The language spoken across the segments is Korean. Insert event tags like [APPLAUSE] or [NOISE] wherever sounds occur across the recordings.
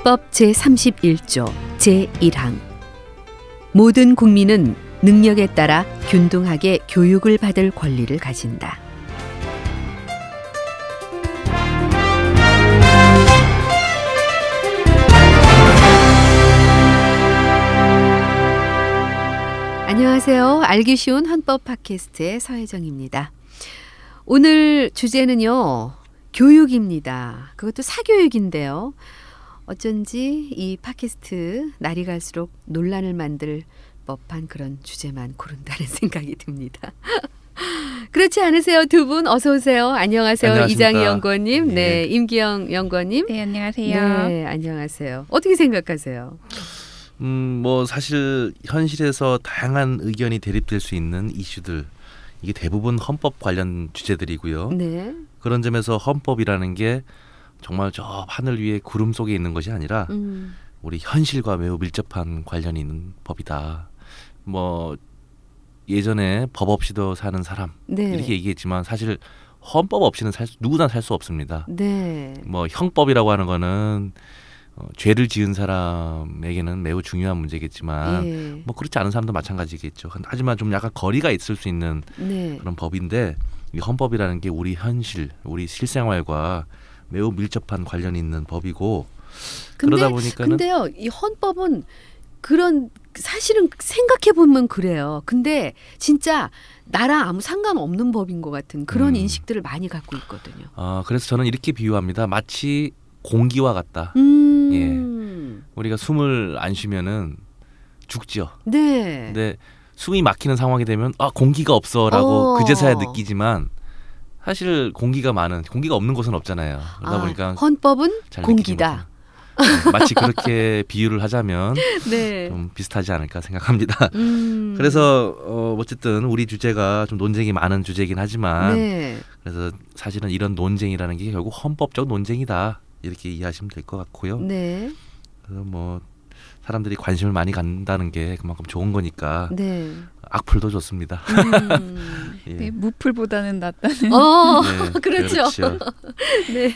헌법 제31조 제1항 모든 국민은 능력에 따라 균등하게 교육을 받을 권리를 가진다. 안녕하세요. 알기 쉬운 헌법 팟캐스트의 서혜정입니다. 오늘 주제는요. 교육입니다. 그것도 사교육인데요. 어쩐지 이 팟캐스트 날이 갈수록 논란을 만들 법한 그런 주제만 고른다는 [LAUGHS] 생각이 듭니다. [LAUGHS] 그렇지 않으세요? 두 분 어서 오세요. 안녕하세요. 안녕하십니까. 이장희 연구원님, 네, 네. 임기영 연구원님. 네, 안녕하세요. 네, 안녕하세요. 어떻게 생각하세요? 음, 뭐 사실 현실에서 다양한 의견이 대립될 수 있는 이슈들 이게 대부분 헌법 관련 주제들이고요. 네, 그런 점에서 헌법이라는 게 정말 저 하늘 위에 구름 속에 있는 것이 아니라 음, 우리 현실과 매우 밀접한 관련이 있는 법이다. 뭐 예전에 법 없이도 사는 사람 네, 이렇게 얘기했지만 사실 헌법 없이는 살 수, 누구나 살 수 없습니다. 네, 뭐 형법이라고 하는 거는 어, 죄를 지은 사람에게는 매우 중요한 문제겠지만 예, 뭐 그렇지 않은 사람도 마찬가지겠죠. 하지만 좀 약간 거리가 있을 수 있는 네, 그런 법인데 이 헌법이라는 게 우리 현실, 우리 실생활과 매우 밀접한 관련이 있는 법이고 근데, 그러다 보니까는 근데요, 이 헌법은 그런 사실은 생각해 보면 그래요. 근데 진짜 나랑 아무 상관없는 법인 것 같은 그런 음. 인식들을 많이 갖고 있거든요. 어, 그래서 저는 이렇게 비유합니다. 마치 공기와 같다. 음, 우리가 숨을 안 쉬면은 죽죠. 네, 근데 숨이 막히는 상황이 되면 아 공기가 없어라고 어. 그제서야 느끼지만 사실 공기가 많은 공기가 없는 곳은 없잖아요. 그러다 아, 보니까 헌법은 공기다. 네, 마치 그렇게 [LAUGHS] 비유를 하자면 네. 좀 비슷하지 않을까 생각합니다. 음. [LAUGHS] 그래서 어, 어쨌든 우리 주제가 좀 논쟁이 많은 주제이긴 하지만 네. 그래서 사실은 이런 논쟁이라는 게 결국 헌법적 논쟁이다 이렇게 이해하시면 될 것 같고요. 네. 그래서 뭐 사람들이 관심을 많이 갖는다는 게 그만큼 좋은 거니까 네. 악플도 좋습니다. 음. [LAUGHS] 예. 네, 무풀보다는 낫다는 어. 네, [LAUGHS] 그렇죠. [LAUGHS] 네.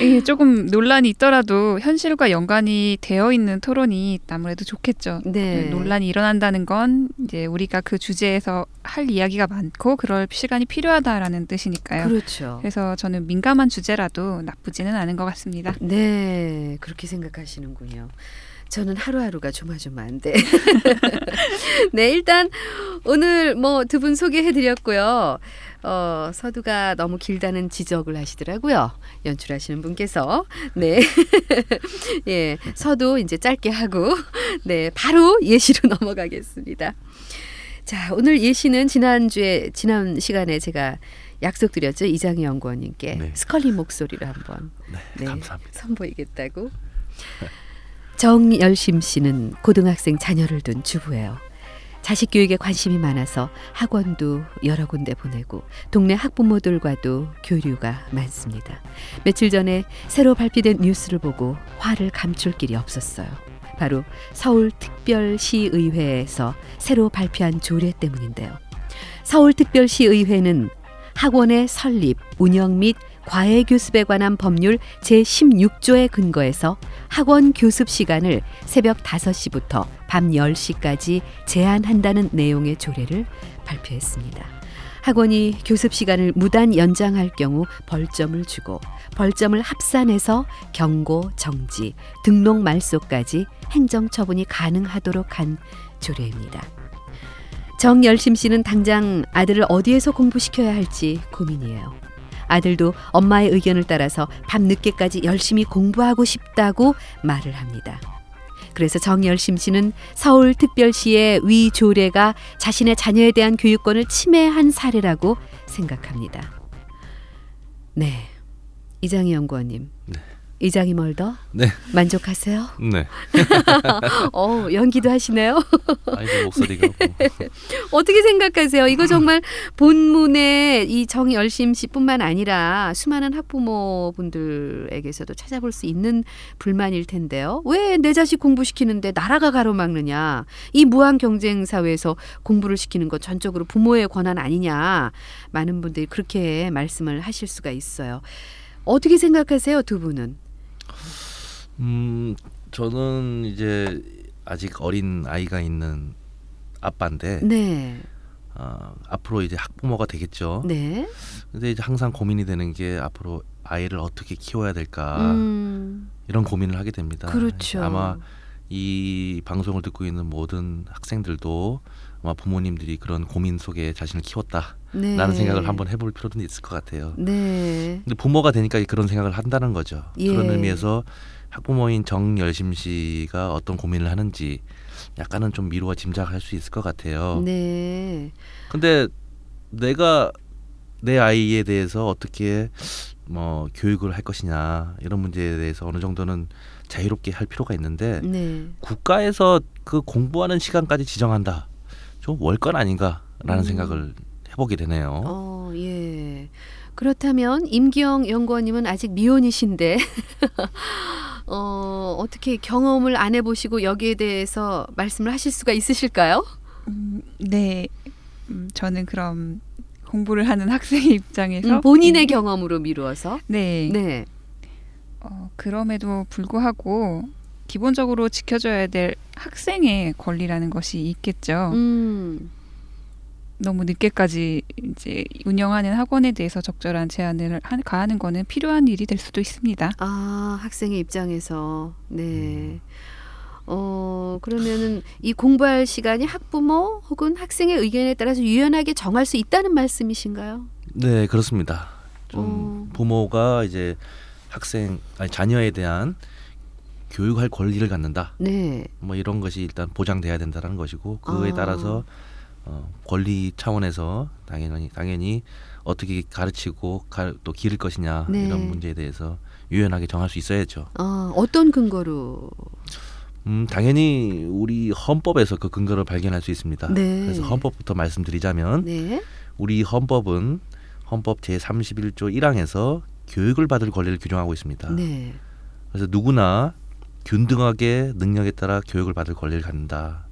이게 조금 논란이 있더라도 현실과 연관이 되어 있는 토론이 아무래도 좋겠죠. 네. 논란이 일어난다는 건 이제 우리가 그 주제에서 할 이야기가 많고 그럴 시간이 필요하다라는 뜻이니까요. 그렇죠. 그래서 저는 민감한 주제라도 나쁘지는 않은 것 같습니다. 네. 그렇게 생각하시는군요. 저는 하루하루가 조마조마한데. [LAUGHS] 네, 일단 오늘 뭐 두 분 소개해 드렸고요. 어, 서두가 너무 길다는 지적을 하시더라고요. 연출하시는 분께서. 네. [LAUGHS] 예, 서두 이제 짧게 하고 네, 바로 예시로 [LAUGHS] 넘어가겠습니다. 자, 오늘 예시는 지난주에 지난 시간에 제가 약속드렸죠. 이장희 연구원님께 네. 스컬리 목소리로 한번 네, 네. 감사합니다. 선보이겠다고. 정열심 씨는 고등학생 자녀를 둔 주부예요. 자식 교육에 관심이 많아서 학원도 여러 군데 보내고 동네 학부모들과도 교류가 많습니다. 며칠 전에 새로 발표된 뉴스를 보고 화를 감출 길이 없었어요. 바로 서울특별시의회에서 새로 발표한 조례 때문인데요. 서울특별시의회는 학원의 설립, 운영 및 과외 교습에 관한 법률 제16조에 근거해서 학원 교습 시간을 새벽 5시부터 밤 10시까지 제한한다는 내용의 조례를 발표했습니다. 학원이 교습 시간을 무단 연장할 경우 벌점을 주고 벌점을 합산해서 경고, 정지, 등록 말소까지 행정 처분이 가능하도록 한 조례입니다. 정열심 씨는 당장 아들을 어디에서 공부시켜야 할지 고민이에요. 아들도 엄마의 의견을 따라서 밤 늦게까지 열심히 공부하고 싶다고 말을 합니다. 그래서 정열심 씨는 서울특별시의 위 조례가 자신의 자녀에 대한 교육권을 침해한 사례라고 생각합니다. 네, 이장희 연구원님. 네. 이장희 멀더 네, 만족하세요? 네. [LAUGHS] 어 연기도 하시네요. [LAUGHS] 아이고 목소리가 뭐. [LAUGHS] 어떻게 생각하세요? 이거 정말 본문의 이 정열심 씨뿐만 아니라 수많은 학부모분들에게서도 찾아볼 수 있는 불만일 텐데요. 왜 내 자식 공부시키는데 나라가 가로막느냐? 이 무한 경쟁 사회에서 공부를 시키는 것 전적으로 부모의 권한 아니냐? 많은 분들이 그렇게 말씀을 하실 수가 있어요. 어떻게 생각하세요, 두 분은? 음, 저는 이제 아직 어린 아이가 있는 아빠인데 네. 어, 앞으로 이제 학부모가 되겠죠. 네. 근데 이제 항상 고민이 되는 게 앞으로 아이를 어떻게 키워야 될까 음. 이런 고민을 하게 됩니다. 그렇죠. 아마 이 방송을 듣고 있는 모든 학생들도 아마 부모님들이 그런 고민 속에 자신을 키웠다라는 네. 생각을 한번 해볼 필요는 있을 것 같아요. 네. 근데 부모가 되니까 그런 생각을 한다는 거죠. 예. 그런 의미에서 학부모인 정열심 씨가 어떤 고민을 하는지 약간은 좀 미루어 짐작할 수 있을 것 같아요. 네. 근데 내가 내 아이에 대해서 어떻게 뭐 교육을 할 것이냐 이런 문제에 대해서 어느 정도는 자유롭게 할 필요가 있는데 네. 국가에서 그 공부하는 시간까지 지정한다. 좀 월권 아닌가라는 음. 생각을 해보게 되네요. 어, 예. 그렇다면 임기영 연구원님은 아직 미혼이신데 [LAUGHS] 어, 어떻게 경험을 안 해보시고 여기에 대해서 말씀을 하실 수가 있으실까요? 음, 네. 음, 저는 그럼 공부를 하는 학생의 입장에서 음, 본인의 음, 경험으로 미루어서. 네. 네. 어, 그럼에도 불구하고 기본적으로 지켜줘야 될 학생의 권리라는 것이 있겠죠. 음, 너무 늦게까지 이제 운영하는 학원에 대해서 적절한 제한을 하- 가하는 거는 필요한 일이 될 수도 있습니다. 아 학생의 입장에서 네. 어 그러면은 이 공부할 시간이 학부모 혹은 학생의 의견에 따라서 유연하게 정할 수 있다는 말씀이신가요? 네 그렇습니다. 좀 어. 부모가 이제 학생 아니 자녀에 대한 교육할 권리를 갖는다. 네. 뭐 이런 것이 일단 보장돼야 된다는 것이고 그에 아. 따라서 어, 권리 차원에서 당연히 당연히 어떻게 가르치고 가, 또 기를 것이냐 네. 이런 문제에 대해서 유연하게 정할 수 있어야죠. 어, 어떤 근거로? 음, 당연히 우리 헌법에서 그 근거를 발견할 수 있습니다. 네. 그래서 헌법부터 말씀드리자면 네. 우리 헌법은 헌법 제 31조 1항에서 교육을 받을 권리를 규정하고 있습니다. 네. 그래서 누구나 균등하게 능력에 따라 교육을 받을 권리를 갖는다.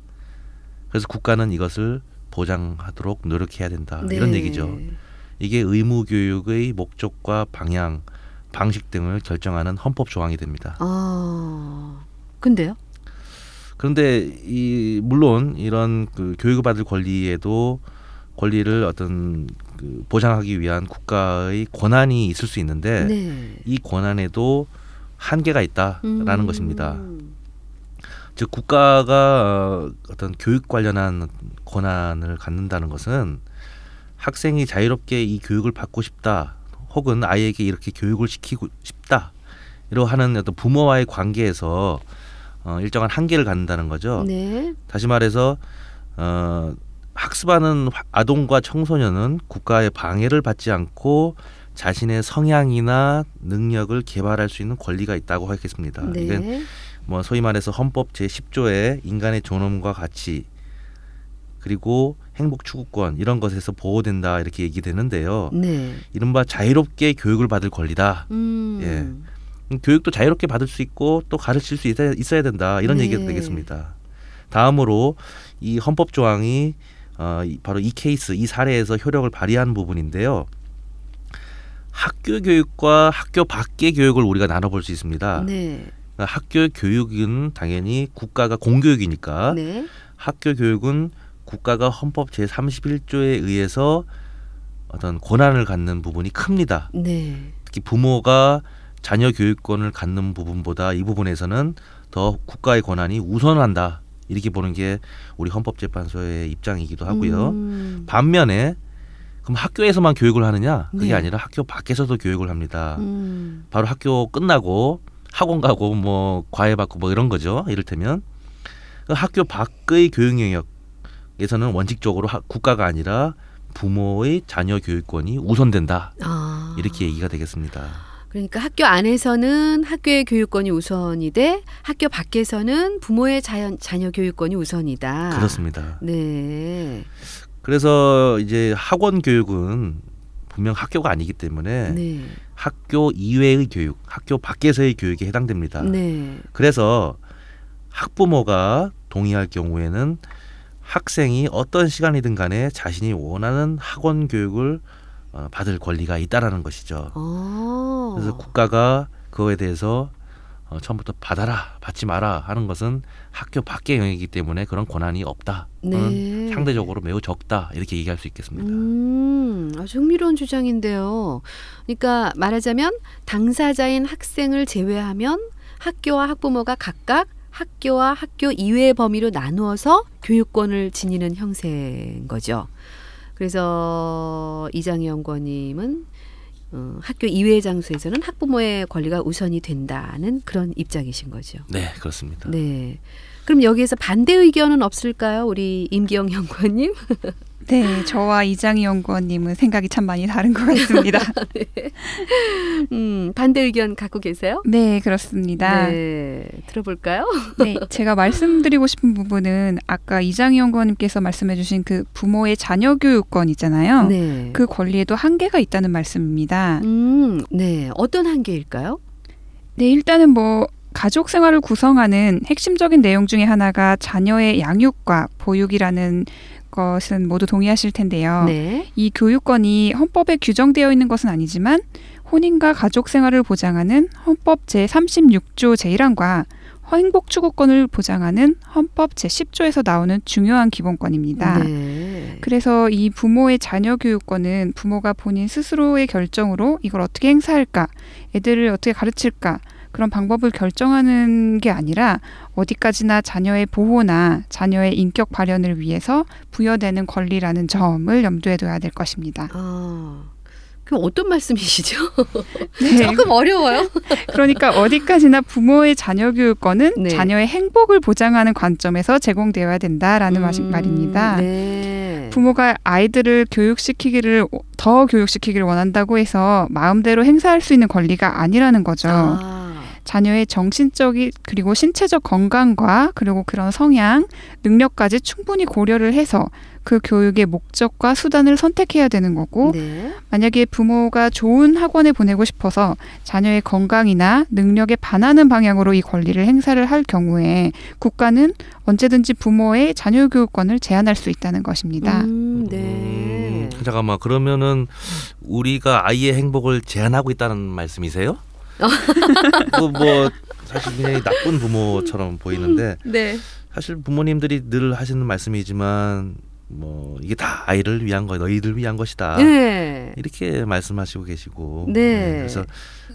그래서 국가는 이것을 보장하도록 노력해야 된다. 네. 이런 얘기죠. 이게 의무 교육의 목적과 방향, 방식 등을 결정하는 헌법 조항이 됩니다. 아. 근데요? 그런데 이 물론 이런 그 교육을 받을 권리에도 권리를 어떤 그 보장하기 위한 국가의 권한이 있을 수 있는데 네. 이 권한에도 한계가 있다라는 음. 것입니다. 즉 국가가 어, 어떤 교육 관련한 권한을 갖는다는 것은 학생이 자유롭게 이 교육을 받고 싶다 혹은 아이에게 이렇게 교육을 시키고 싶다 이러 하는 어떤 부모와의 관계에서 어, 일정한 한계를 갖는다는 거죠. 네. 다시 말해서 어, 학습하는 아동과 청소년은 국가의 방해를 받지 않고 자신의 성향이나 능력을 개발할 수 있는 권리가 있다고 하겠습니다. 이건 네. 뭐 소위 말해서 헌법 제 10조에 인간의 존엄과 가치 그리고 행복 추구권 이런 것에서 보호된다 이렇게 얘기되는데요. 네. 이른바 자유롭게 교육을 받을 권리다. 음. 예. 음, 교육도 자유롭게 받을 수 있고 또 가르칠 수 있어야, 있어야 된다 이런 네. 얘기가 되겠습니다. 다음으로 이 헌법 조항이 어, 이- 바로 이 케이스 이 사례에서 효력을 발휘한 부분인데요. 학교 교육과 학교 밖의 교육을 우리가 나눠볼 수 있습니다. 네. 그러니까 학교 교육은 당연히 국가가 공교육이니까 네. 학교 교육은 국가가 헌법 제 31조에 의해서 어떤 권한을 갖는 부분이 큽니다. 네. 특히 부모가 자녀 교육권을 갖는 부분보다 이 부분에서는 더 국가의 권한이 우선한다. 이렇게 보는 게 우리 헌법재판소의 입장이기도 하고요. 음. 반면에 그럼 학교에서만 교육을 하느냐? 그게 네. 아니라 학교 밖에서도 교육을 합니다. 음. 바로 학교 끝나고 학원 가고 뭐 과외 받고 뭐 이런 거죠. 이를테면 그 학교 밖의 교육 영역에서는 원칙적으로 하- 국가가 아니라 부모의 자녀 교육권이 우선된다. 아. 이렇게 얘기가 되겠습니다. 그러니까 학교 안에서는 학교의 교육권이 우선이 돼 학교 밖에서는 부모의 자연, 자녀 교육권이 우선이다. 그렇습니다. 네. 그래서 이제 학원 교육은 분명 학교가 아니기 때문에 네. 학교 이외의 교육, 학교 밖에서의 교육에 해당됩니다. 네. 그래서 학부모가 동의할 경우에는 학생이 어떤 시간이든 간에 자신이 원하는 학원 교육을 어, 받을 권리가 있다라는 것이죠. 어. 그래서 국가가 그거에 대해서 어, 처음부터 받아라 받지 마라 하는 것은 학교 밖의 영역이기 때문에 그런 권한이 없다. 네. 상대적으로 매우 적다 이렇게 얘기할 수 있겠습니다. 음, 아주 흥미로운 주장인데요. 그러니까 말하자면 당사자인 학생을 제외하면 학교와 학부모가 각각 학교와 학교 이외의 범위로 나누어서 교육권을 지니는 형태인 거죠. 그래서 이장희 연구원님은 어, 학교 이외의 장소에서는 학부모의 권리가 우선이 된다는 그런 입장이신 거죠. 네 그렇습니다. 네. 그럼 여기에서 반대 의견은 없을까요? 우리 임기영 [LAUGHS] 연구원님? 네, 저와 이장희 연구원님은 생각이 참 많이 다른 것 같습니다. [LAUGHS] 음, 반대 의견 갖고 계세요? 네, 그렇습니다. 네. [LAUGHS] 네, 들어볼까요? 제가 말씀드리고 싶은 부분은 아까 이장희 연구원님께서 말씀해주신 그 부모의 자녀 교육권 있잖아요. 네. 그 권리에도 한계가 있다는 말씀입니다. 음, 네. 어떤 한계일까요? 네, 일단은 뭐 가족 생활을 구성하는 핵심적인 내용 중에 하나가 자녀의 양육과 보육이라는 것은 모두 동의하실 텐데요. 네. 이 교육권이 헌법에 규정되어 있는 것은 아니지만 혼인과 가족 생활을 보장하는 헌법 제36조 제1항과 행복 추구권을 보장하는 헌법 제10조에서 나오는 중요한 기본권입니다. 네. 그래서 이 부모의 자녀 교육권은 부모가 본인 스스로의 결정으로 이걸 어떻게 행사할까, 애들을 어떻게 가르칠까, 그런 방법을 결정하는 게 아니라 어디까지나 자녀의 보호나 자녀의 인격 발현을 위해서 부여되는 권리라는 점을 염두에 둬야 될 것입니다. 아, 그럼 어떤 말씀이시죠? [LAUGHS] 네. 조금 어려워요. 그러니까 어디까지나 부모의 자녀 교육권은 네. 자녀의 행복을 보장하는 관점에서 제공되어야 된다라는 음, 말입니다. 네. 부모가 아이들을 교육시키기를 더 교육시키기를 원한다고 해서 마음대로 행사할 수 있는 권리가 아니라는 거죠. 아, 자녀의 정신적인 그리고 신체적 건강과 그리고 그런 성향, 능력까지 충분히 고려를 해서 그 교육의 목적과 수단을 선택해야 되는 거고 네. 만약에 부모가 좋은 학원에 보내고 싶어서 자녀의 건강이나 능력에 반하는 방향으로 이 권리를 행사를 할 경우에 국가는 언제든지 부모의 자녀 교육권을 제한할 수 있다는 것입니다. 음, 네. 음, 잠깐만 그러면은 우리가 아이의 행복을 제한하고 있다는 말씀이세요? 뭐, 뭐 사실 굉장히 나쁜 부모처럼 보이는데 네. 사실 부모님들이 늘 하시는 말씀이지만 뭐 이게 다 아이를 위한 거 너희들 위한 것이다 네. 이렇게 말씀하시고 계시고 네. 그래서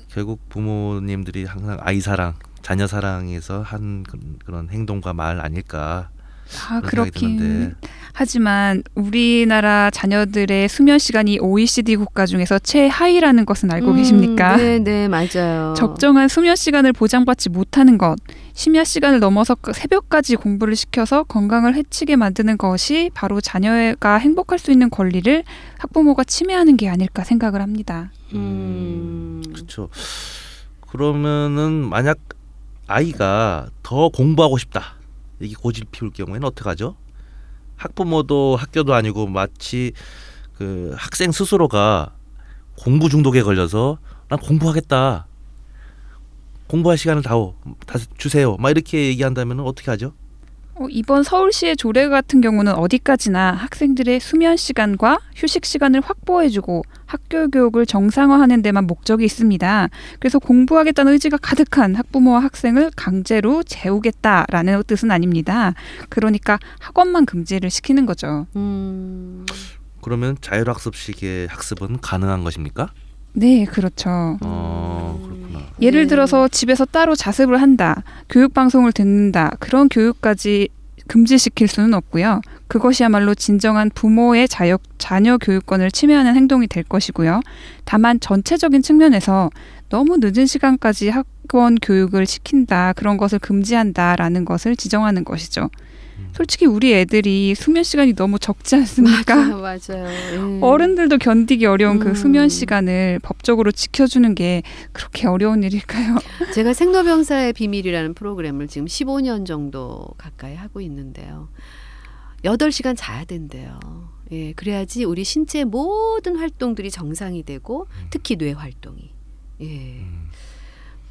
결국 부모님들이 항상 아이 사랑 자녀 사랑에서 한 그런 행동과 말 아닐까 아, 그렇긴 드는데 하지만 우리나라 자녀들의 수면 시간이 OECD 국가 중에서 최하위라는 것은 알고 음, 계십니까? 네, 네, 맞아요. 적정한 수면 시간을 보장받지 못하는 것, 심야 시간을 넘어서 그 새벽까지 공부를 시켜서 건강을 해치게 만드는 것이 바로 자녀가 행복할 수 있는 권리를 학부모가 침해하는 게 아닐까 생각을 합니다. 음. 그렇죠. 그러면은 만약 아이가 더 공부하고 싶다 이게 고집 피울 경우에는 어떻게 하죠? 학부모도 학교도 아니고 마치 그 학생 스스로가 공부 중독에 걸려서 난 공부하겠다. 공부할 시간을 다오, 다 주세요. 막 이렇게 얘기한다면 어떻게 하죠? 어, 이번 서울시의 조례 같은 경우는 어디까지나 학생들의 수면 시간과 휴식 시간을 확보해주고 학교 교육을 정상화하는 데만 목적이 있습니다. 그래서 공부하겠다는 의지가 가득한 학부모와 학생을 강제로 재우겠다라는 뜻은 아닙니다. 그러니까 학원만 금지를 시키는 거죠. 음. 그러면 자율학습식의 학습은 가능한 것입니까? 네, 그렇죠. 어. 예를 네. 들어서 집에서 따로 자습을 한다, 교육 방송을 듣는다, 그런 교육까지 금지시킬 수는 없고요. 그것이야말로 진정한 부모의 자역, 자녀 교육권을 침해하는 행동이 될 것이고요. 다만 전체적인 측면에서 너무 늦은 시간까지 학원 교육을 시킨다, 그런 것을 금지한다라는 것을 지정하는 것이죠. 음. 솔직히 우리 애들이 수면 시간이 너무 적지 않습니까? 맞아요, 맞아요. 예. 어른들도 견디기 어려운 그 음. 수면 시간을 법적으로 지켜주는 게 그렇게 어려운 일일까요? [LAUGHS] 제가 생로병사의 비밀이라는 프로그램을 지금 15년 정도 가까이 하고 있는데요. 8시간 자야 된대요. 예, 그래야지 우리 신체 모든 활동들이 정상이 되고 특히 뇌 활동이. 예. 음.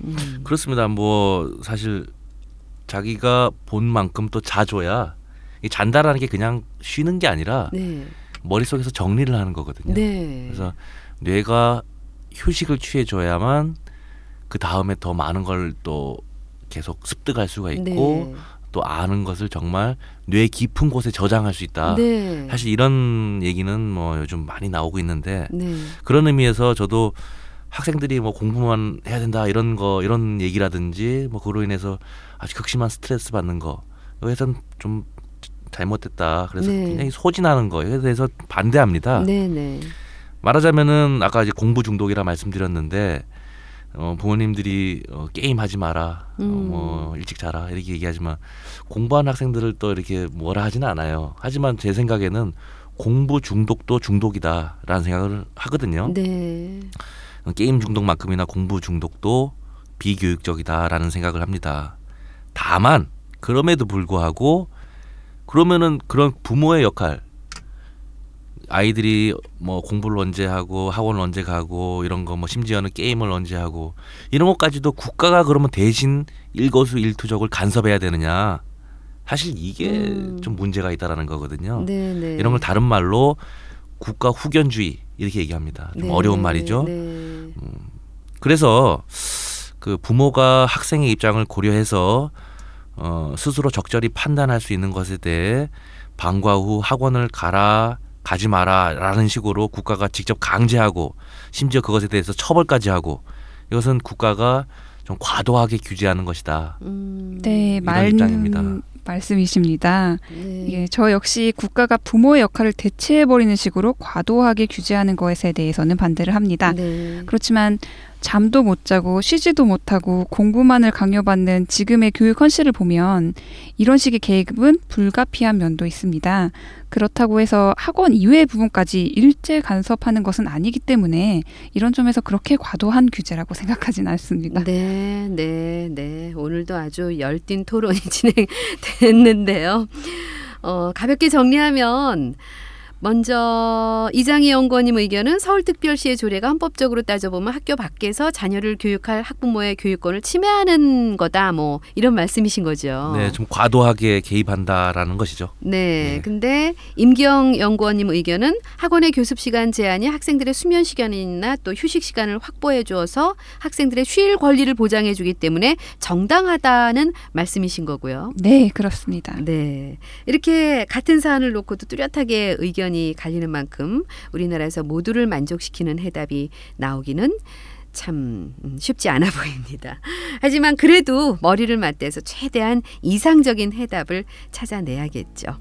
음. 그렇습니다. 뭐 사실 자기가 본 만큼 또 자줘야 이 잔다라는 게 그냥 쉬는 게 아니라 네. 머릿속에서 정리를 하는 거거든요. 네. 그래서 뇌가 휴식을 취해줘야만 그 다음에 더 많은 걸 또 계속 습득할 수가 있고 네. 또 아는 것을 정말 뇌 깊은 곳에 저장할 수 있다. 네. 사실 이런 얘기는 뭐 요즘 많이 나오고 있는데 네. 그런 의미에서 저도 학생들이 뭐 공부만 해야 된다 이런 거 이런 얘기라든지 뭐 그로 인해서 아주 극심한 스트레스 받는 거 여기선 좀 잘못됐다. 그래서 네. 굉장히 소진하는 거에 대해서 반대합니다. 네, 네. 말하자면은 아까 이제 공부 중독이라 말씀드렸는데 어, 부모님들이 어, 게임 하지 마라, 어, 음. 뭐 일찍 자라 이렇게 얘기하지만 공부하는 학생들을 또 이렇게 뭐라 하지는 않아요. 하지만 제 생각에는 공부 중독도 중독이다라는 생각을 하거든요. 네. 어, 게임 중독만큼이나 공부 중독도 비교육적이다라는 생각을 합니다. 다만 그럼에도 불구하고 그러면은 그런 부모의 역할 아이들이 뭐 공부를 언제 하고 학원을 언제 가고 이런 거 뭐 심지어는 게임을 언제 하고 이런 것까지도 국가가 그러면 대신 일거수 일투족을 간섭해야 되느냐 사실 이게 음. 좀 문제가 있다라는 거거든요. 네, 네. 이런 걸 다른 말로 국가 후견주의 이렇게 얘기합니다. 좀 네, 어려운 네, 말이죠. 네. 그래서 그 부모가 학생의 입장을 고려해서 어, 스스로 적절히 판단할 수 있는 것에 대해 방과 후 학원을 가라 가지 마라라는 식으로 국가가 직접 강제하고 심지어 그것에 대해서 처벌까지 하고 이것은 국가가 좀 과도하게 규제하는 것이다. 음. 네, 이런 입장입니다. 말씀이십니다. 네. 예, 저 역시 국가가 부모의 역할을 대체해 버리는 식으로 과도하게 규제하는 것에 대해서는 반대를 합니다. 네. 그렇지만 잠도 못 자고 쉬지도 못하고 공부만을 강요받는 지금의 교육 현실을 보면 이런 식의 계급은 불가피한 면도 있습니다. 그렇다고 해서 학원 이외의 부분까지 일제 간섭하는 것은 아니기 때문에 이런 점에서 그렇게 과도한 규제라고 [LAUGHS] 생각하진 않습니다. 네, 네, 네. 오늘도 아주 열띤 토론이 [LAUGHS] 진행됐는데요. 어, 가볍게 정리하면 먼저 이장희 연구원님 의견은 서울특별시의 조례가 헌법적으로 따져보면 학교 밖에서 자녀를 교육할 학부모의 교육권을 침해하는 거다. 뭐 이런 말씀이신 거죠. 네, 좀 과도하게 개입한다라는 것이죠. 네. 네. 근데 임기영 연구원님 의견은 학원의 교습 시간 제한이 학생들의 수면 시간이나 또 휴식 시간을 확보해 주어서 학생들의 쉴 권리를 보장해 주기 때문에 정당하다는 말씀이신 거고요. 네, 그렇습니다. 네. 이렇게 같은 사안을 놓고도 뚜렷하게 의견 이 갈리는 만큼 우리나라에서 모두를 만족시키는 해답이 나오기는 참 음, 쉽지 않아 [LAUGHS] 보입니다. 하지만 그래도 머리를 맞대서 최대한 이상적인 해답을 찾아내야겠죠.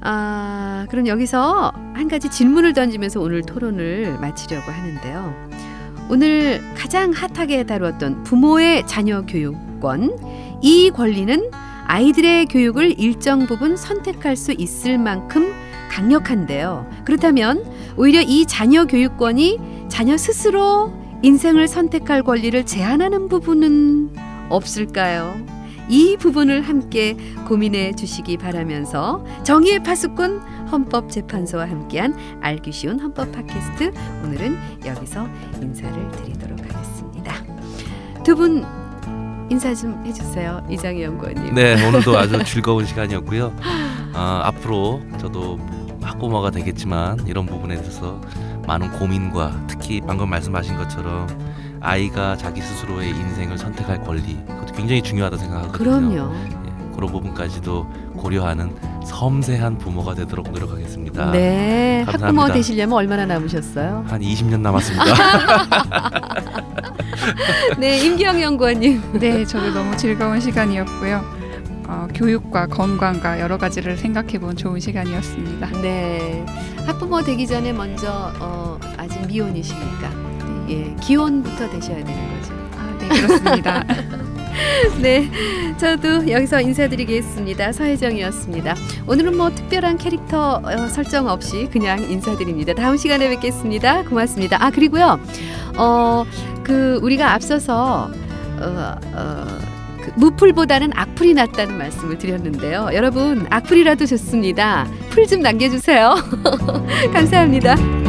아, 그럼 여기서 한 가지 질문을 던지면서 오늘 토론을 마치려고 하는데요. 오늘 가장 핫하게 다루었던 부모의 자녀 교육권 이 권리는 아이들의 교육을 일정 부분 선택할 수 있을 만큼 강력한데요. 그렇다면 오히려 이 자녀 교육권이 자녀 스스로 인생을 선택할 권리를 제한하는 부분은 없을까요? 이 부분을 함께 고민해 주시기 바라면서 정의의 파수꾼 헌법재판소와 함께한 알기 쉬운 헌법 팟캐스트 오늘은 여기서 인사를 드리도록 하겠습니다. 두 분 인사 좀 해주세요, 이장희 연구원님. 네, 오늘도 아주 즐거운 시간이었고요. 아, 앞으로 저도 학부모가 되겠지만 이런 부분에 대해서 많은 고민과 특히 방금 말씀하신 것처럼 아이가 자기 스스로의 인생을 선택할 권리 그것도 굉장히 중요하다 생각하거든요. 그럼요. 예, 그런 부분까지도 고려하는 섬세한 부모가 되도록 노력하겠습니다. 네, 감사합니다. 학부모 되시려면 얼마나 남으셨어요? 한 20년 남았습니다. [LAUGHS] 네, 임기영 연구원님. 네, 저도 너무 즐거운 시간이었고요. 어, 교육과 건강과 여러 가지를 생각해본 좋은 시간이었습니다. 네, 학부모 되기 전에 먼저 어, 아직 미혼이시니까 예, 기혼부터 되셔야 되는 거죠. 아, 네, 그렇습니다. [LAUGHS] 네, 저도 여기서 인사드리겠습니다. 서혜정이었습니다. 오늘은 뭐 특별한 캐릭터 어, 설정 없이 그냥 인사드립니다. 다음 시간에 뵙겠습니다. 고맙습니다. 아 그리고요, 어 그 우리가 앞서서 어, 어, 그 무풀보다는 악플이 낫다는 말씀을 드렸는데요. 여러분 악플이라도 좋습니다. 풀 좀 남겨주세요. [LAUGHS] 감사합니다.